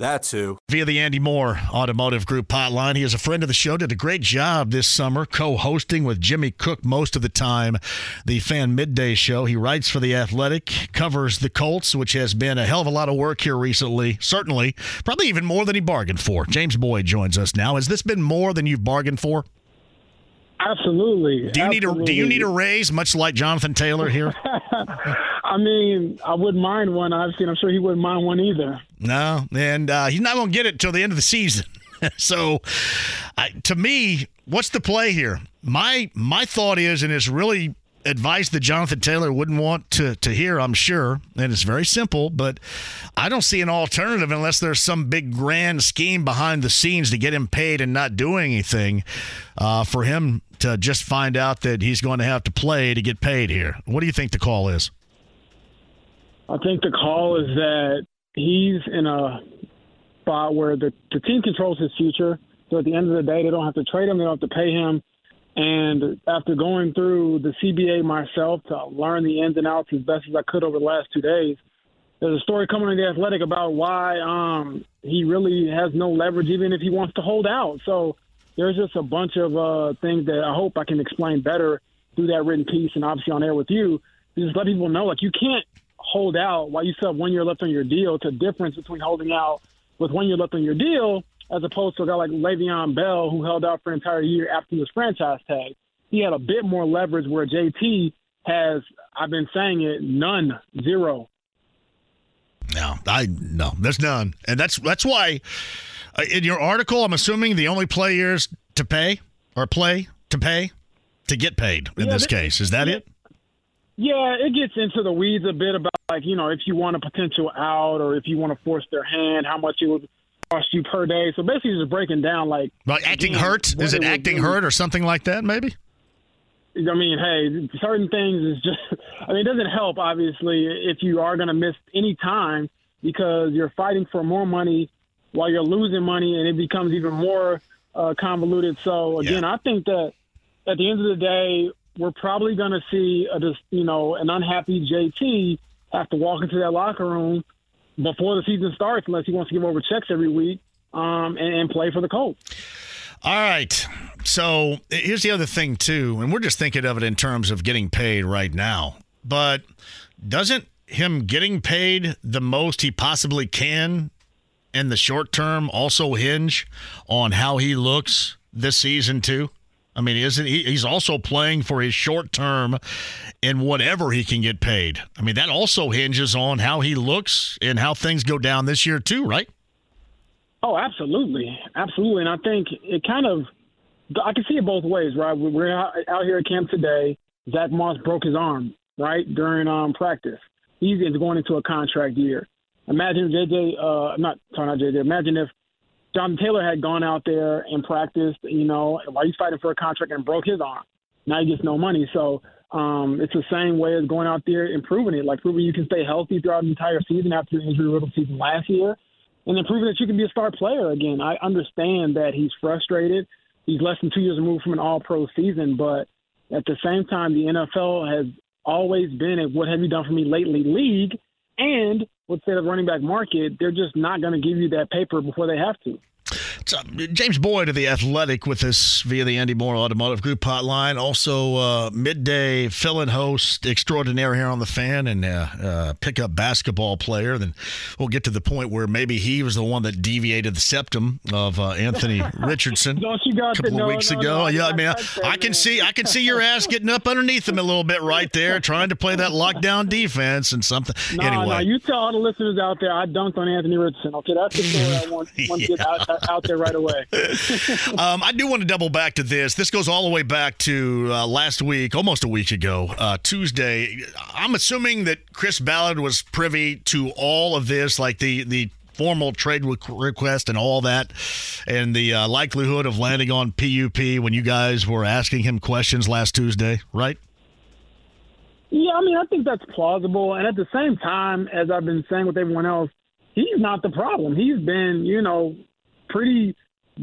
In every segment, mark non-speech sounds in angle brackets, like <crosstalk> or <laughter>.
That's who. Via the Andy Moore Automotive Group hotline. He is a friend of the show, did a great job this summer co hosting with Jimmy Cook most of the time, the fan midday show. He writes for The Athletic, covers the Colts, which has been a hell of a lot of work here recently. Certainly, probably even more than he bargained for. James Boyd joins us now. Has this been more than you've bargained for? Absolutely. Do you Absolutely. need a Do you need a raise, much like Jonathan Taylor here? <laughs> <laughs> I mean, I wouldn't mind one. Obviously, and I'm sure he wouldn't mind one either. No, and uh, he's not going to get it till the end of the season. <laughs> so, I, to me, what's the play here? My my thought is, and it's really advice that Jonathan Taylor wouldn't want to to hear, I'm sure, and it's very simple. But I don't see an alternative unless there's some big grand scheme behind the scenes to get him paid and not doing anything uh, for him to just find out that he's going to have to play to get paid here. What do you think the call is? I think the call is that he's in a spot where the, the team controls his future. So at the end of the day, they don't have to trade him, they don't have to pay him. And after going through the CBA myself to learn the ins and outs as best as I could over the last two days, there's a story coming in the Athletic about why um, he really has no leverage, even if he wants to hold out. So there's just a bunch of uh, things that I hope I can explain better through that written piece and obviously on air with you. Just let people know, like you can't hold out while you still have one year left on your deal. It's a difference between holding out with one year left on your deal as opposed to a guy like Le'Veon Bell who held out for an entire year after was franchise tag. He had a bit more leverage where JT has, I've been saying it, none, zero. No, I no, there's none, and that's that's why uh, in your article, I'm assuming the only players to pay or play to pay to get paid in Yeah, this th- case. Is that it? Yeah, it gets into the weeds a bit about like you know if you want a potential out or if you want to force their hand, how much it would cost you per day. So basically, just breaking down like Like acting again, hurt? Is it would acting hurt or something like that? Maybe. I mean, hey, certain things is just. <laughs> I mean, it doesn't help obviously if you are going to miss any time because you're fighting for more money while you're losing money, and it becomes even more uh, convoluted. So again, I think that at the end of the day, we're probably going to see a just you know an unhappy JT have to walk into that locker room before the season starts, unless he wants to give over checks every week um, and, and play for the Colts. All right. So here's the other thing too, and we're just thinking of it in terms of getting paid right now. But doesn't him getting paid the most he possibly can in the short term also hinge on how he looks this season too? I mean, isn't he? He's also playing for his short term in whatever he can get paid. I mean, that also hinges on how he looks and how things go down this year too, right? Oh, absolutely, absolutely. And I think it kind of, I can see it both ways, right? We- We're out here at camp today. Zach Moss broke his arm, right, during um, practice. He's is going into a contract year. Imagine JJ, uh, not sorry, not JJ. Imagine if John Taylor had gone out there and practiced, you know, while he's fighting for a contract and broke his arm. Now he gets no money. So um, it's the same way as going out there and proving it, like proving you can stay healthy throughout the entire season after your injury riddled season last year and then proving that you can be a star player again. I understand that he's frustrated. He's less than two years removed from an all pro season, but at the same time, the NFL has always been a what have you done for me lately league. And with the running back market, they're just not going to give you that paper before they have to. James Boyd of The Athletic with us via the Andy Moore Automotive Group hotline. Also, uh, midday fill in host extraordinaire here on the fan and uh, uh, pickup basketball player. Then we'll get to the point where maybe he was the one that deviated the septum of uh, Anthony <laughs> Richardson a couple no, of weeks no, ago. No, yeah, I mean, I, I can see I can see your ass getting up underneath him a little bit right there, trying to play that lockdown defense and something. <laughs> No, anyway. no, you tell all the listeners out there I dunked on Anthony Richardson. Okay, that's the story I want, <laughs> want yeah. to get out, out, there right away. <laughs> um, I do want to double back to this. This goes all the way back to uh, last week, almost a week ago, uh, Tuesday. I'm assuming that Chris Ballard was privy to all of this, like the the formal trade request and all that, and the uh, likelihood of landing on PUP when you guys were asking him questions last Tuesday, right? Yeah, I mean, I think that's plausible. And at the same time, as I've been saying with everyone else, he's not the problem. He's been, you know, pretty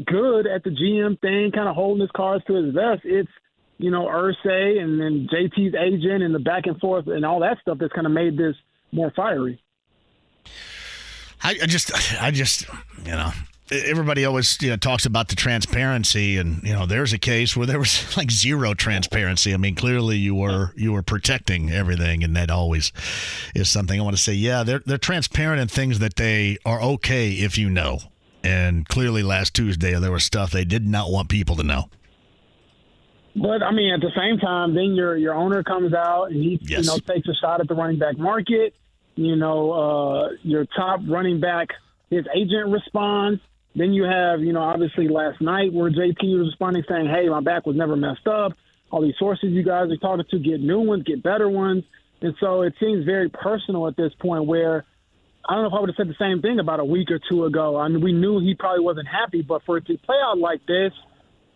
good at the GM thing, kind of holding his cards to his vest. It's, you know, Irsay and then JT's agent and the back and forth and all that stuff that's kind of made this more fiery. I, I just, I just, you know, everybody always you know, talks about the transparency and you know there's a case where there was <laughs> like zero transparency i mean clearly you were you were protecting everything and that always is something i want to say yeah they're they're transparent in things that they are okay if you know and clearly last tuesday there was stuff they did not want people to know but I mean, at the same time, then your your owner comes out and he yes. you know takes a shot at the running back market. You know, uh, your top running back, his agent responds. Then you have, you know, obviously last night where JT was responding saying, hey, my back was never messed up. All these sources you guys are talking to get new ones, get better ones. And so it seems very personal at this point where I don't know if I would have said the same thing about a week or two ago. I mean, we knew he probably wasn't happy, but for it to play out like this,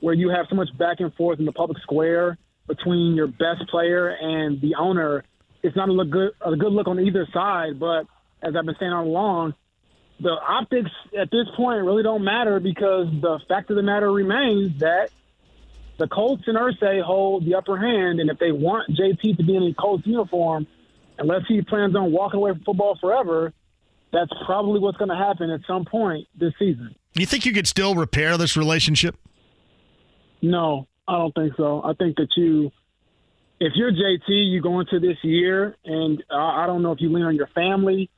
where you have so much back and forth in the public square between your best player and the owner, it's not a look good a good look on either side. But as I've been saying all along, the optics at this point really don't matter because the fact of the matter remains that the Colts and Irsay hold the upper hand, and if they want JT to be in a Colts uniform, unless he plans on walking away from football forever, that's probably what's going to happen at some point this season. You think you could still repair this relationship? No, I don't think so. I think that you, if you're JT, you go into this year, and I don't know if you lean on your family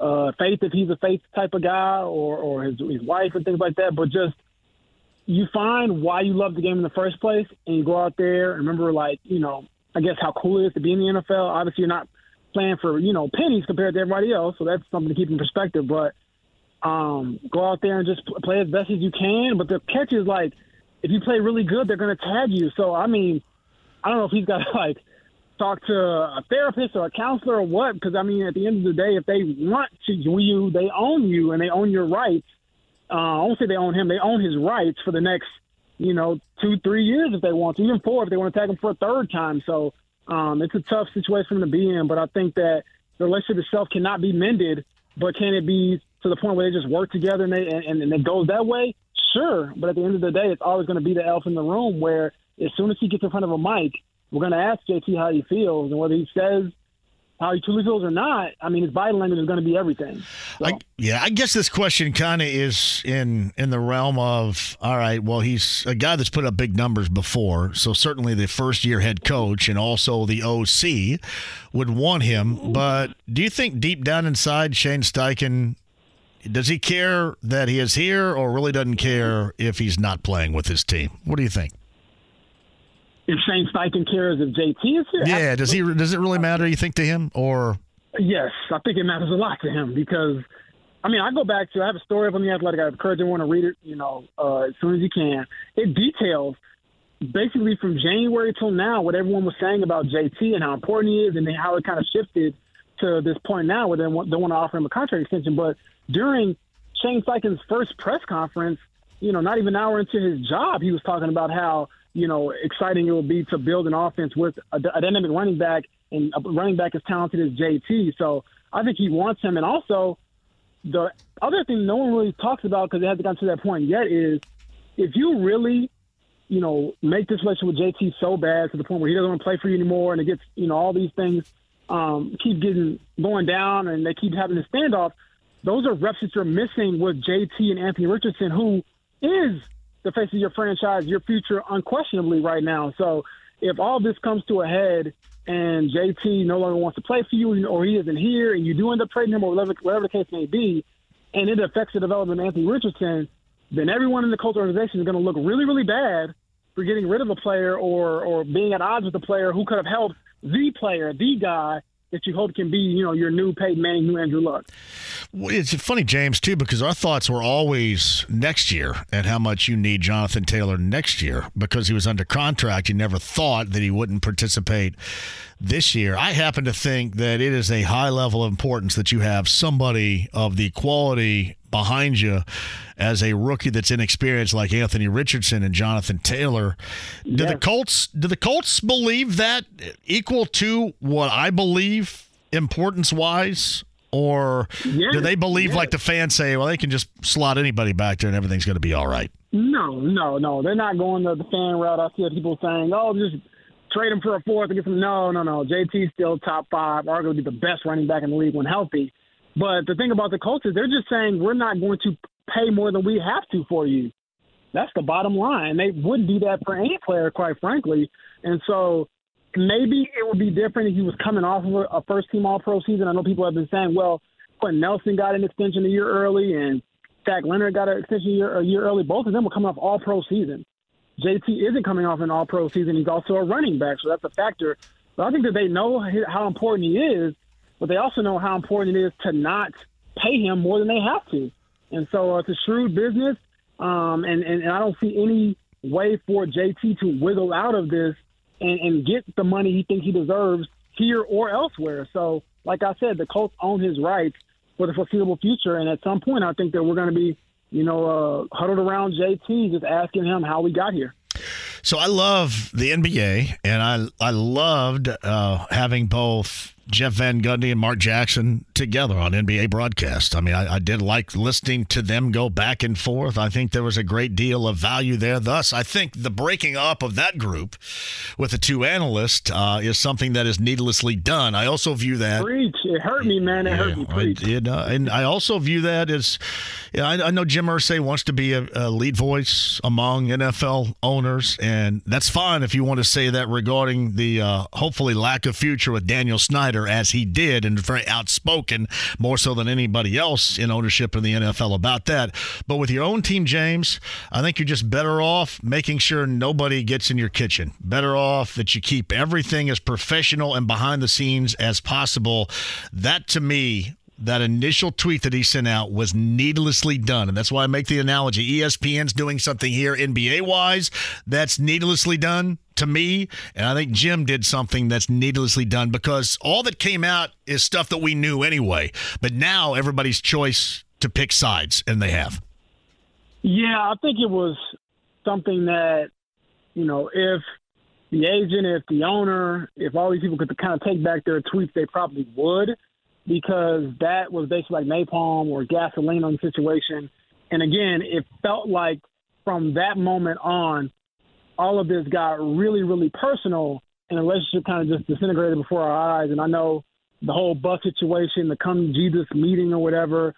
uh, faith if he's a faith type of guy or, or his, his wife and things like that. But just you find why you love the game in the first place and you go out there and remember, like, you know, I guess how cool it is to be in the NFL. Obviously, you're not playing for, you know, pennies compared to everybody else. So that's something to keep in perspective. But um, go out there and just play as best as you can. But the catch is, like, if you play really good, they're going to tag you. So, I mean, I don't know if he's got, to <laughs> like, talk to a therapist or a counselor or what? Because I mean, at the end of the day, if they want to you, they own you and they own your rights. Uh, I won't say they own him; they own his rights for the next, you know, two, three years if they want to, even four if they want to tag him for a third time. So um, it's a tough situation to be in. But I think that the relationship itself cannot be mended, but can it be to the point where they just work together and they and, and it goes that way? Sure, but at the end of the day, it's always going to be the elf in the room where as soon as he gets in front of a mic we're going to ask JT how he feels and whether he says how he truly feels or not. I mean, his body language is going to be everything. So. I, yeah, I guess this question kind of is in in the realm of all right. Well, he's a guy that's put up big numbers before, so certainly the first year head coach and also the OC would want him. But do you think deep down inside, Shane Steichen? Does he care that he is here, or really doesn't care if he's not playing with his team? What do you think? If Shane Steichen cares if JT is here. Yeah, does he? Does it really matter? You think to him or? Yes, I think it matters a lot to him because, I mean, I go back to I have a story from the Athletic. I encourage everyone to read it. You know, uh, as soon as you can. It details basically from January till now what everyone was saying about JT and how important he is, and then how it kind of shifted to this point now where they want, they want to offer him a contract extension. But during Shane Steichen's first press conference, you know, not even an hour into his job, he was talking about how you know, exciting it will be to build an offense with a, a dynamic running back and a running back as talented as JT. So I think he wants him. And also, the other thing no one really talks about because it hasn't gotten to that point yet is if you really, you know, make this relationship with JT so bad to the point where he doesn't want to play for you anymore, and it gets, you know, all these things um, keep getting going down, and they keep having a standoff. Those are reps that you're missing with JT and Anthony Richardson, who is the face of your franchise, your future, unquestionably right now. So if all this comes to a head and JT no longer wants to play for you, or he isn't here, and you do end up trading him, or whatever, whatever the case may be, and it affects the development of Anthony Richardson, then everyone in the Colts organization is going to look really, really bad for getting rid of a player or or being at odds with a player who could have helped the player, the guy that you hope can be, you know, your new Peyton Manning, new Andrew Luck. It's funny, James, too, because our thoughts were always next year and how much you need Jonathan Taylor next year because he was under contract. You never thought that he wouldn't participate this year. I happen to think that it is a high level of importance that you have somebody of the quality behind you as a rookie that's inexperienced like Anthony Richardson and Jonathan Taylor. Do yes. the Colts do the Colts believe that equal to what I believe importance wise? Or yes. do they believe yes. like the fans say, well, they can just slot anybody back there and everything's going to be all right? No, no, no. They're not going the fan route. I see people saying, oh, just trade him for a fourth and get some. No, no, no. JT's still top five, arguably the best running back in the league when healthy. But the thing about the Colts is they're just saying we're not going to pay more than we have to for you. That's the bottom line. They wouldn't do that for any player, quite frankly. And so maybe it would be different if he was coming off of a first team All Pro season. I know people have been saying, well, Quenton Nelson got an extension a year early and Shaq Leonard got an extension a year, a year early. Both of them were coming off All Pro season. JT isn't coming off an All Pro season. He's also a running back, so that's a factor. But I think that they know how important he is, but they also know how important it is to not pay him more than they have to. And so uh, it's a shrewd business, um, and, and, and I don't see any way for JT to wiggle out of this and, and get the money he thinks he deserves here or elsewhere. So, like I said, the Colts own his rights for the foreseeable future, and at some point, I think that we're going to be, you know, uh, huddled around JT, just asking him how we got here. So I love the NBA, and I I loved uh, having both Jeff Van Gundy and Mark Jackson together on NBA broadcast. I mean, I, I, did like listening to them go back and forth. I think there was a great deal of value there. Thus, I think the breaking up of that group with the two analysts uh, is something that is needlessly done. I also view that. Preach. It hurt me, man. It yeah, hurt me. Preach. I uh, and I also view that as, you know, I, I know Jim Irsay wants to be a, a lead voice among NFL owners, and that's fine if you want to say that regarding the uh, hopefully lack of future with Daniel Snyder as he did and very outspoken, more so than anybody else in ownership in the NFL about that. But with your own team, James, I think you're just better off making sure nobody gets in your kitchen. Better off that you keep everything as professional and behind the scenes as possible. That to me that initial tweet that he sent out was needlessly done. And that's why I make the analogy. ESPN's doing something here NBA wise that's needlessly done to me. And I think Jim did something that's needlessly done because all that came out is stuff that we knew anyway. But now everybody's choice to pick sides, and they have. Yeah, I think it was something that, you know, if the agent, if the owner, if all these people could kind of take back their tweets, they probably would because that was basically like napalm or gasoline on the situation. And again, it felt like from that moment on, all of this got really, really personal, and the relationship kind of just disintegrated before our eyes. And I know the whole bus situation, the come Jesus meeting or whatever,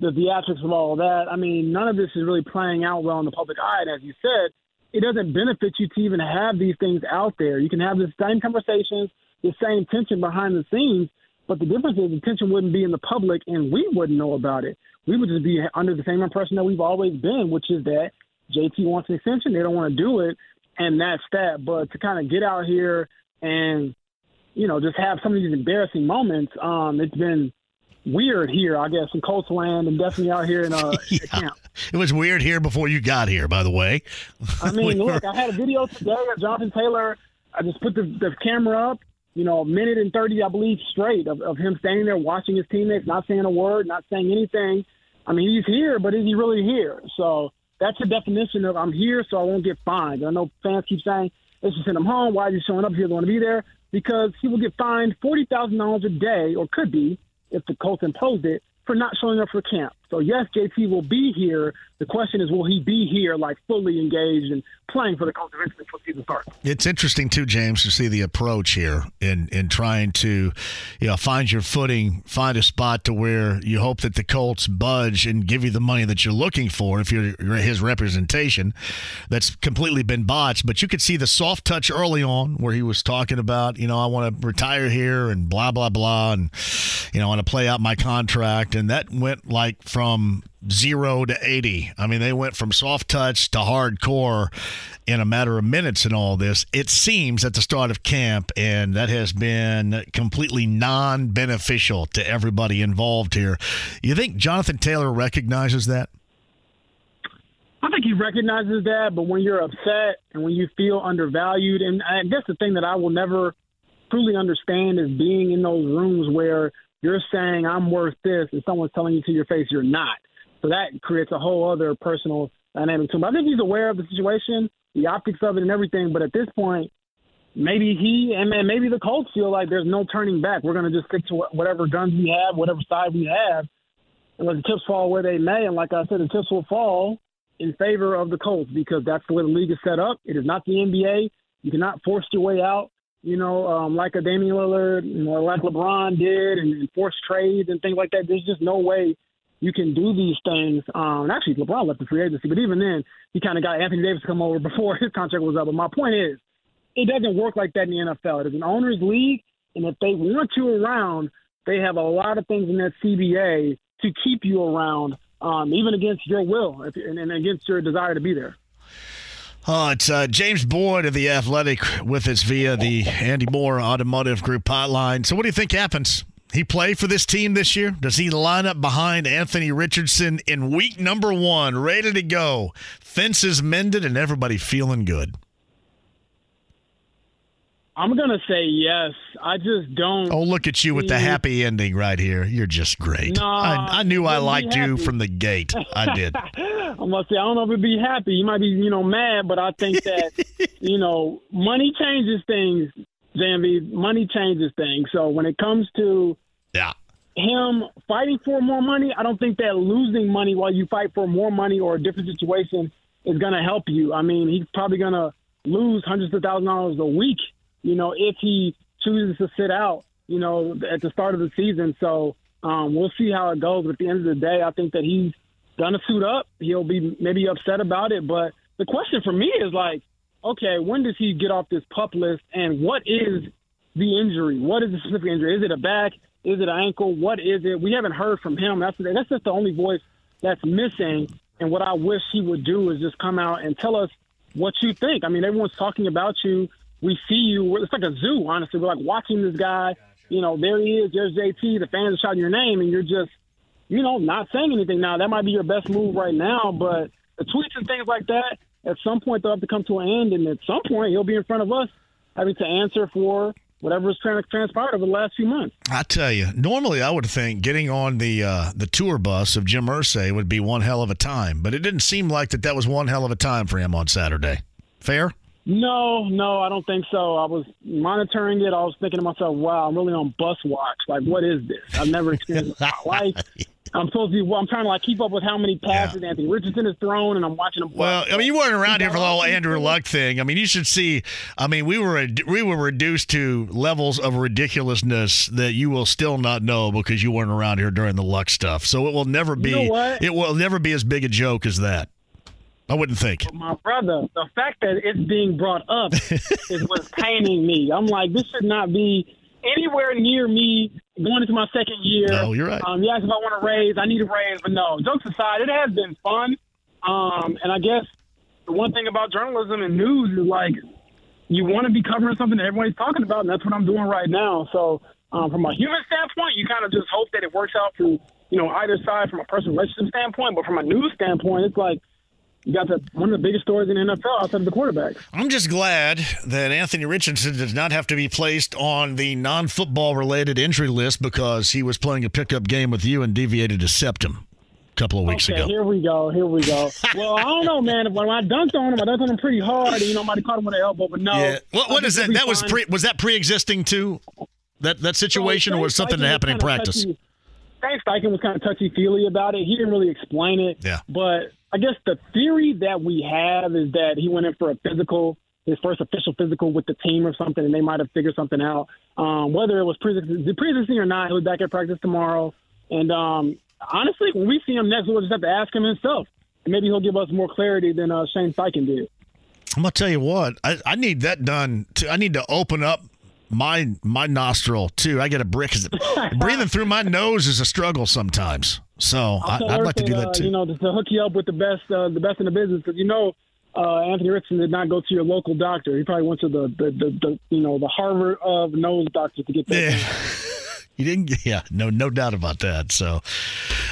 the theatrics of all of that. I mean, none of this is really playing out well in the public eye. And as you said, it doesn't benefit you to even have these things out there. You can have the same conversations, the same tension behind the scenes, but the difference is the tension wouldn't be in the public and we wouldn't know about it. We would just be under the same impression that we've always been, which is that JT wants an extension. They don't want to do it. And that's that. But to kind of get out here and, you know, just have some of these embarrassing moments, um, it's been weird here, I guess, in Colts land and definitely out here in uh, <laughs> yeah. camp. It was weird here before you got here, by the way. I <laughs> mean, we look, were... I had a video today of Jonathan Taylor. I just put the, the camera up you know, a minute and 30, I believe, straight of, of him standing there watching his teammates, not saying a word, not saying anything. I mean, he's here, but is he really here? So that's the definition of I'm here, so I won't get fined. I know fans keep saying, let's just send him home. Why is he showing up if he doesn't want to be there? Because he will get fined $40,000 a day, or could be, if the Colts imposed it, for not showing up for camp. So yes, JT will be here. The question is, will he be here like fully engaged and playing for the Colts eventually before season starts? It's interesting too, James, to see the approach here in in trying to, you know, find your footing, find a spot to where you hope that the Colts budge and give you the money that you're looking for. If you're his representation, that's completely been botched. But you could see the soft touch early on where he was talking about, you know, I want to retire here and blah blah blah, and you know, I want to play out my contract, and that went like from zero to 80. I mean, they went from soft touch to hardcore in a matter of minutes and all this. It seems at the start of camp, and that has been completely non beneficial to everybody involved here. You think Jonathan Taylor recognizes that? I think he recognizes that, but when you're upset and when you feel undervalued, and I guess the thing that I will never truly understand is being in those rooms where you're saying I'm worth this, and someone's telling you to your face you're not. So that creates a whole other personal dynamic too. But I think he's aware of the situation, the optics of it, and everything. But at this point, maybe he and man, maybe the Colts feel like there's no turning back. We're going to just stick to whatever guns we have, whatever side we have, and let the chips fall where they may. And like I said, the chips will fall in favor of the Colts because that's the way the league is set up. It is not the NBA. You cannot force your way out, you know, um, like a Damian Lillard, you know, like LeBron did, and, and trades and things like that. There's just no way you can do these things. Um, actually, LeBron left the free agency, but even then, he kind of got Anthony Davis to come over <laughs> before his contract was up. But my point is, it doesn't work like that in the NFL. It is an owner's league, and if they want you around, they have a lot of things in that CBA to keep you around, um, even against your will and, and against your desire to be there. Oh, it's uh, James Boyd of the Athletic with us via the Andy Moore Automotive Group hotline. So, what do you think happens? he play for this team this year? Does he line up behind Anthony Richardson in week number one, ready to go? Fences mended and everybody feeling good. I'm gonna say yes. I just don't. Oh, look at you with the happy ending right here. You're just great. No, I, I knew I liked you from the gate. I did. <laughs> I must say I don't know if it'd be happy. You might be, you know, mad, but I think that, <laughs> you know, money changes things. Zambi. money changes things. So when it comes to yeah. Him fighting for more money, I don't think that losing money while you fight for more money or a different situation is going to help you. I mean, he's probably going to lose hundreds of thousands of dollars a week, you know, if he chooses to sit out, you know, at the start of the season. So um, we'll see how it goes. But at the end of the day, I think that he's to suit up. He'll be maybe upset about it. But the question for me is like, okay, when does he get off this pup list and what is the injury? What is the specific injury? Is it a back? Is it an ankle? What is it? We haven't heard from him. That's that's just the only voice that's missing. And what I wish he would do is just come out and tell us what you think. I mean, everyone's talking about you. We see you. It's like a zoo, honestly. We're like watching this guy. You know, there he is. There's JT. The fans are shouting your name, and you're just, you know, not saying anything. Now that might be your best move right now, but the tweets and things like that, at some point they'll have to come to an end, and at some point he'll be in front of us having to answer for whatever whatever's transpired over the last few months. I tell you, normally I would think getting on the uh, the tour bus of Jim Irsay would be one hell of a time, but it didn't seem like that that was one hell of a time for him on Saturday. Fair? No, no, I don't think so. I was monitoring it. I was thinking to myself, "Wow, I'm really on bus watch. Like, what is this? I've never experienced in my <laughs> life." I'm supposed to be. Well, I'm trying to like keep up with how many passes yeah. Anthony Richardson has thrown, and I'm watching him. Well, I mean, you weren't around here for the whole Andrew Luck thing. I mean, you should see. I mean, we were we were reduced to levels of ridiculousness that you will still not know because you weren't around here during the Luck stuff. So it will never be. You know it will never be as big a joke as that. I wouldn't think. But my brother, the fact that it's being brought up <laughs> is what's paining me. I'm like, this should not be anywhere near me going into my second year. No, you're right. Um, yes, if I want to raise, I need a raise, but no. Jokes aside, it has been fun. Um, and I guess the one thing about journalism and news is like you want to be covering something that everybody's talking about, and that's what I'm doing right now. So um, from a human standpoint, you kind of just hope that it works out for you know either side from a personal relationship standpoint, but from a news standpoint, it's like you got the, one of the biggest stories in the NFL outside of the quarterback. I'm just glad that Anthony Richardson does not have to be placed on the non-football related injury list because he was playing a pickup game with you and deviated a septum a couple of weeks okay, ago. Here we go. Here we go. <laughs> well, I don't know, man. When I dunked on him, I dunked on him pretty hard. And, you know, might have caught him with an elbow, but no. Yeah. What, what is that? That was pre. Was that pre-existing too? That that situation, so, or was something that happened in practice? Touchy Shane Steichen was kind of touchy feely about it. He didn't really explain it. Yeah. But I guess the theory that we have is that he went in for a physical, his first official physical with the team or something, and they might have figured something out. Um, whether it was pre-existing or not, he'll be back at practice tomorrow. And um, honestly, when we see him next, we'll just have to ask him himself. And maybe he'll give us more clarity than uh, Shane Steichen did. I'm gonna tell you what. I, I need that done. Too. I need to open up my my nostril too. I get a brick. <laughs> breathing through my nose is a struggle sometimes. So I, would like to do that uh, too. You know, to, to hook you up with the best, uh, the best in the business, because you know, uh, Anthony Richardson did not go to your local doctor. He probably went to the the, the, the you know the Harvard of nose doctor to get that. Yeah. <laughs> You didn't, yeah, no, no doubt about that. So,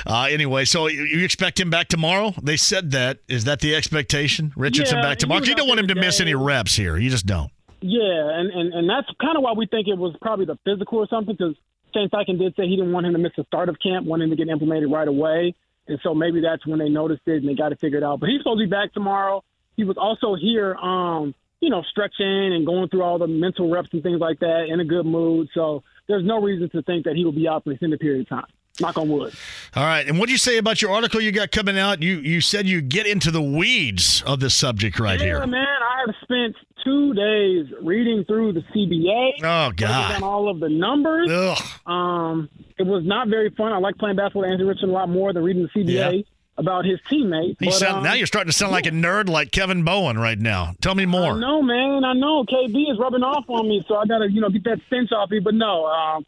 uh, anyway, so you expect him back tomorrow? They said that. Is that the expectation? Richardson Yeah, back tomorrow? You don't want him to miss any reps here. You just don't. Yeah, and, and, and that's kind of why we think it was probably the physical or something, because Shane Steichen did say he didn't want him to miss the start of camp, wanted him to get implemented right away. And so maybe that's when they noticed it and they got it figured out. But he's supposed to be back tomorrow. He was also here, um, you know, stretching and going through all the mental reps and things like that in a good mood. So there's no reason to think that he will be out for an extended period of time. Knock on wood. All right. And what do you say about your article you got coming out? You you said you get into the weeds of this subject right yeah, here. man, I have spent two days reading through the CBA. Oh God. all of the numbers. Ugh. Um, it was not very fun. I like playing basketball with Anthony Richardson a lot more than reading the CBA Yeah. about his teammates. But, sound, um, now you're starting to sound like a nerd like Kevin Bowen right now. Tell me more. No, man. I know. KB is rubbing off on me, so I gotta, you know, get that stench off me. But no, um,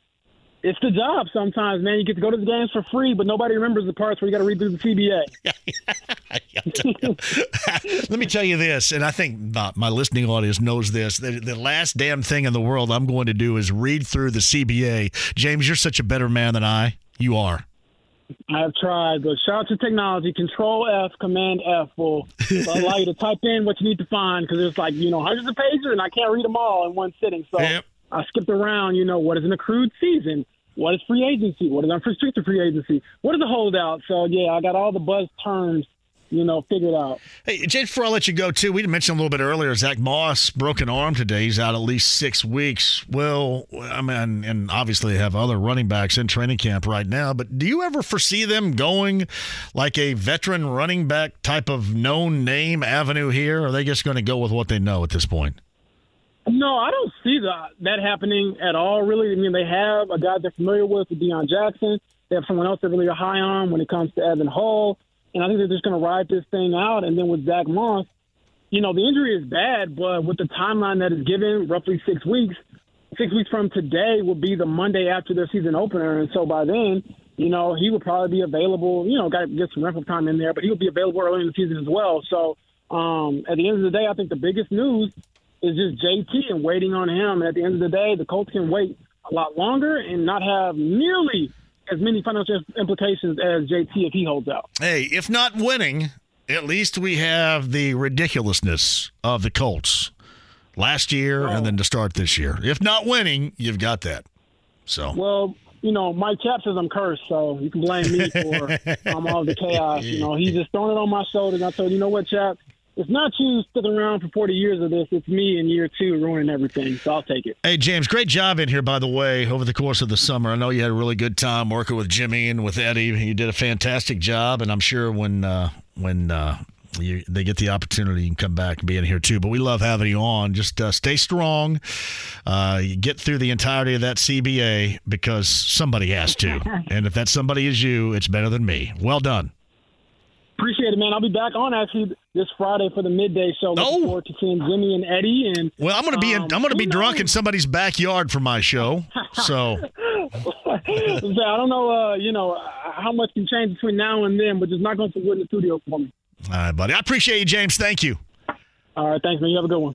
it's the job sometimes, man. You get to go to the games for free, but nobody remembers the parts where you got to read through the CBA. <laughs> <laughs> Let me tell you this, and I think my, listening audience knows this. The, last damn thing in the world I'm going to do is read through the CBA. James, you're such a better man than I. You are. I have tried, but shout out to technology. Control F, Command F will allow you to type in what you need to find because there's like you know hundreds of pages and I can't read them all in one sitting. So Yep. I skipped around. You know what is an accrued season? What is free agency? What is unrestricted free agency? What is a holdout? So yeah, I got all the buzz terms, you know, figured out. Hey, Jay, before I let you go, too, we mentioned a little bit earlier Zach Moss, broken arm today. He's out at least six weeks. Well, I mean, and obviously have other running backs in training camp right now, but do you ever foresee them going like a veteran running back type of known name avenue here? Or are they just going to go with what they know at this point? No, I don't see that that happening at all. Really, I mean, they have a guy they're familiar with, Deon Jackson. They have someone else they're really high on when it comes to Evan Hull, and I think they're just going to ride this thing out. And then with Zach Moss, you know, the injury is bad, but with the timeline that is given, roughly six weeks, six weeks from today will be the Monday after their season opener, and so by then, you know, he will probably be available. You know, got to get some rental time in there, but he'll be available early in the season as well. So um, at the end of the day, I think the biggest news is just JT and waiting on him. And at the end of the day, the Colts can wait a lot longer and not have nearly as many financial implications as JT if he holds out. Hey, if not winning, at least we have the ridiculousness of the Colts last year and then to start this year. If not winning, you've got that. So. Well, you know, Mike Cap says I'm cursed, so you can blame me for um, all the chaos. You know, he's <laughs> just throwing it on my shoulders. I told you, you know what, Chap? It's not you sticking around for 40 years of this. It's me in year two ruining everything. So I'll take it. Hey, James, great job in here, by the way, over the course of the summer. I know you had a really good time working with Jimmy and with Eddie. You did a fantastic job, and I'm sure when uh, when uh, you, they get the opportunity, you can come back and be in here too. But we love having you on. Just uh, stay strong. Uh, get through the entirety of that CBA because somebody has to. <laughs> and if that somebody is you, it's better than me. Well done. Appreciate it, man. I'll be back on actually this Friday for the midday show. Looking Oh. forward to seeing Jimmy and Eddie. And Well, I'm gonna be in, Um, I'm gonna be drunk in somebody's backyard for my show. So <laughs> I don't know, uh, you know, how much can change between now and then, but just not going to wood in the studio for me. all right, buddy. I appreciate you, James. Thank you. All right, thanks, man. You have a good one.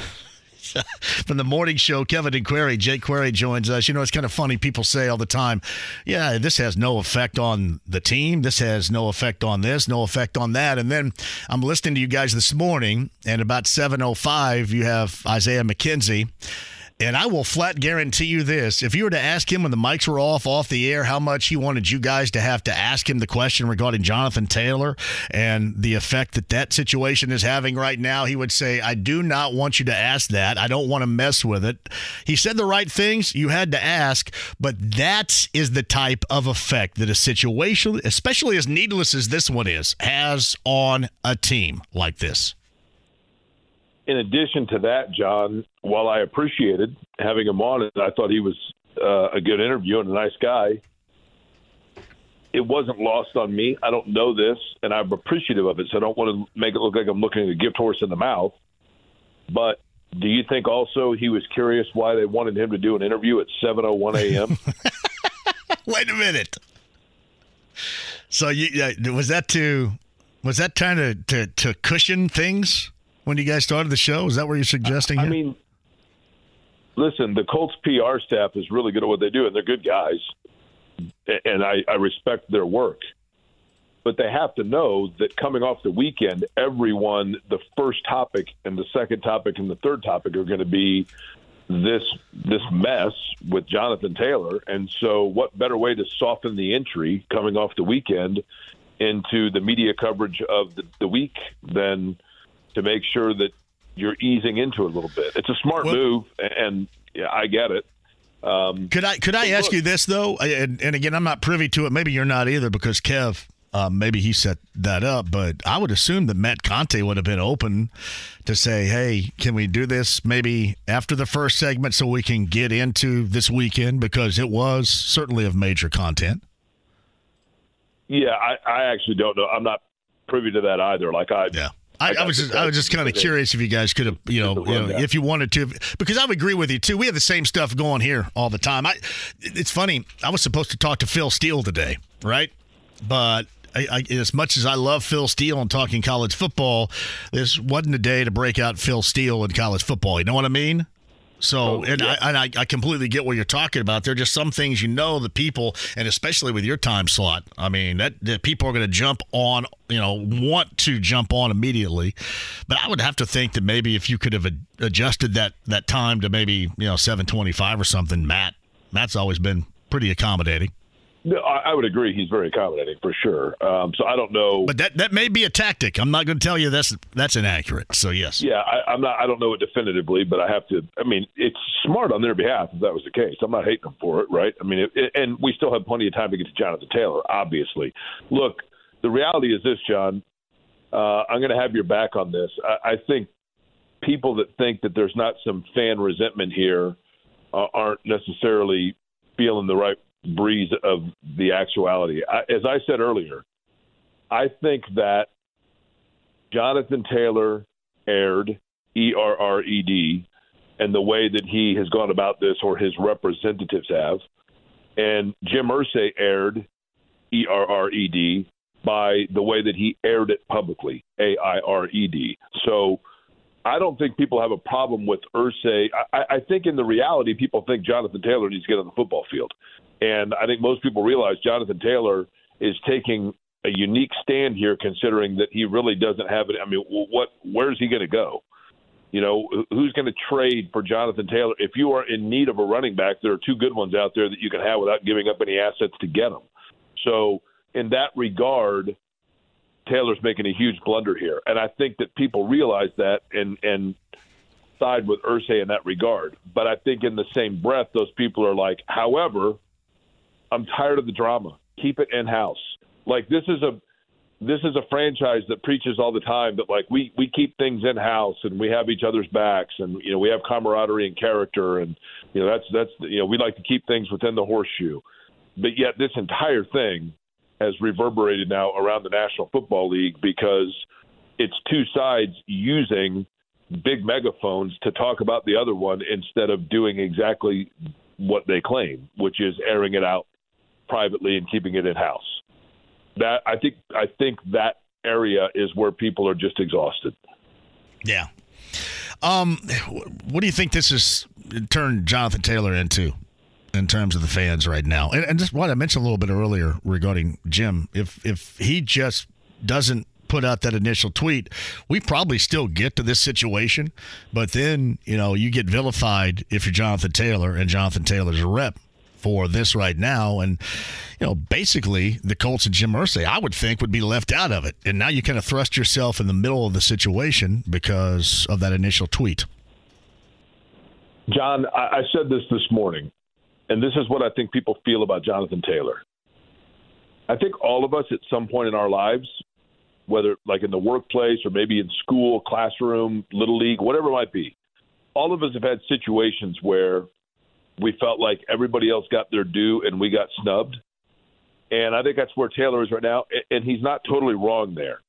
<laughs> From the morning show, Kevin and Query, Jake Query joins us. You know, it's kind of funny. People say all the time, yeah, this has no effect on the team. This has no effect on this, no effect on that. And then I'm listening to you guys this morning, and about 7.05, you have Isaiah McKenzie. And I will flat guarantee you this: if you were to ask him when the mics were off, off the air, how much he wanted you guys to have to ask him the question regarding Jonathan Taylor and the effect that that situation is having right now, he would say, "I do not want you to ask that. I don't want to mess with it." He said the right things. You had to ask, but that is the type of effect that a situation, especially as needless as this one is, has on a team like this in addition to that, John, while I appreciated having him on, and I thought he was uh, a good interview and a nice guy, it wasn't lost on me. I don't know this, and I'm appreciative of it, so I don't want to make it look like I'm looking at a gift horse in the mouth. But do you think also he was curious why they wanted him to do an interview at 7:01 a.m.? <laughs> Wait a minute. So you yeah, was that to was that trying to, to to cushion things? When you guys started the show? Is that what you're suggesting? I here? mean, listen, the Colts PR staff is really good at what they do, and they're good guys, and I, I respect their work. But they have to know that coming off the weekend, everyone, the first topic and the second topic and the third topic are going to be this this mess with Jonathan Taylor. And so, what better way to soften the entry coming off the weekend into the media coverage of the, the week than – to make sure that you're easing into it a little bit. It's a smart well, move, and yeah, I get it. Um, could I could I ask look, you this though? And, and, again, I'm not privy to it. Maybe you're not either because Kev. Uh, maybe he set that up, but I would assume that Matt Conti would have been open to say, "Hey, can we do this maybe after the first segment so we can get into this weekend because it was certainly of major content." Yeah, I, I actually don't know. I'm not privy to that either. Like I, yeah. I, I, was just, I was just kind of curious if you guys could have, you know, you know if you wanted to, because I would agree with you too. We have the same stuff going here all the time. I, it's funny. I was supposed to talk to Phil Steele today, right? But I, I, as much as I love Phil Steele and talking college football, this wasn't a day to break out Phil Steele in college football. You know what I mean? So, oh, and, yeah. I, and I, I completely get what you're talking about. There are just some things you know the people, and especially with your time slot. I mean, that, that people are going to jump on, you know, want to jump on immediately. But I would have to think that maybe if you could have adjusted that that time to maybe you know 7:25 or something, Matt. Matt's always been pretty accommodating. No, I, would agree. He's very accommodating for sure. Um, so I don't know, but that that may be a tactic. I'm not going to tell you that's that's inaccurate. So yes, yeah, I, am not. I don't know it definitively, but I have to. I mean, it's smart on their behalf if that was the case. I'm not hating them for it, right? I mean, it, it, and we still have plenty of time to get to Jonathan Taylor. Obviously, look, the reality is this, John. Uh, I'm going to have your back on this. I, I think people that think that there's not some fan resentment here uh, aren't necessarily feeling the right breeze of the actuality. I, as I said earlier, I think that Jonathan Taylor erred, E R R E D, and the way that he has gone about this, or his representatives have, and Jim Irsay erred, E R R E D, by the way that he aired it publicly, A I R E D. So I don't think people have a problem with Irsay. I, I think in the reality, people think Jonathan Taylor needs to get on the football field. And I think most people realize Jonathan Taylor is taking a unique stand here, considering that he really doesn't have it. I mean, what? Where's he going to go? You know, who's going to trade for Jonathan Taylor? If you are in need of a running back, there are two good ones out there that you can have without giving up any assets to get them. So, in that regard, Taylor's making a huge blunder here, and I think that people realize that and and side with Irsay in that regard. But I think in the same breath, those people are like, however, I'm tired of the drama. Keep it in house. Like this is a this is a franchise that preaches all the time that like we we keep things in house and we have each other's backs and you know we have camaraderie and character and you know that's that's you know we like to keep things within the horseshoe. But yet this entire thing has reverberated now around the National Football League because it's two sides using big megaphones to talk about the other one instead of doing exactly what they claim, which is airing it out privately and keeping it in house. That I think I think that area is where people are just exhausted. Yeah. Um, what do you think this has turned Jonathan Taylor into in terms of the fans right now? And, and just what I mentioned a little bit earlier regarding Jim, if if he just doesn't put out that initial tweet, we probably still get to this situation. But then, you know, you get vilified if you're Jonathan Taylor, and Jonathan Taylor's a rep for this right now. And, you know, basically the Colts and Jim Irsay, I would think, would be left out of it. And now you kind of thrust yourself in the middle of the situation because of that initial tweet. John, I said this this morning, and this is what I think people feel about Jonathan Taylor. I think all of us at some point in our lives, whether like in the workplace or maybe in school, classroom, little league, whatever it might be, all of us have had situations where we felt like everybody else got their due and we got snubbed. And I think that's where Taylor is right now. And he's not totally wrong there.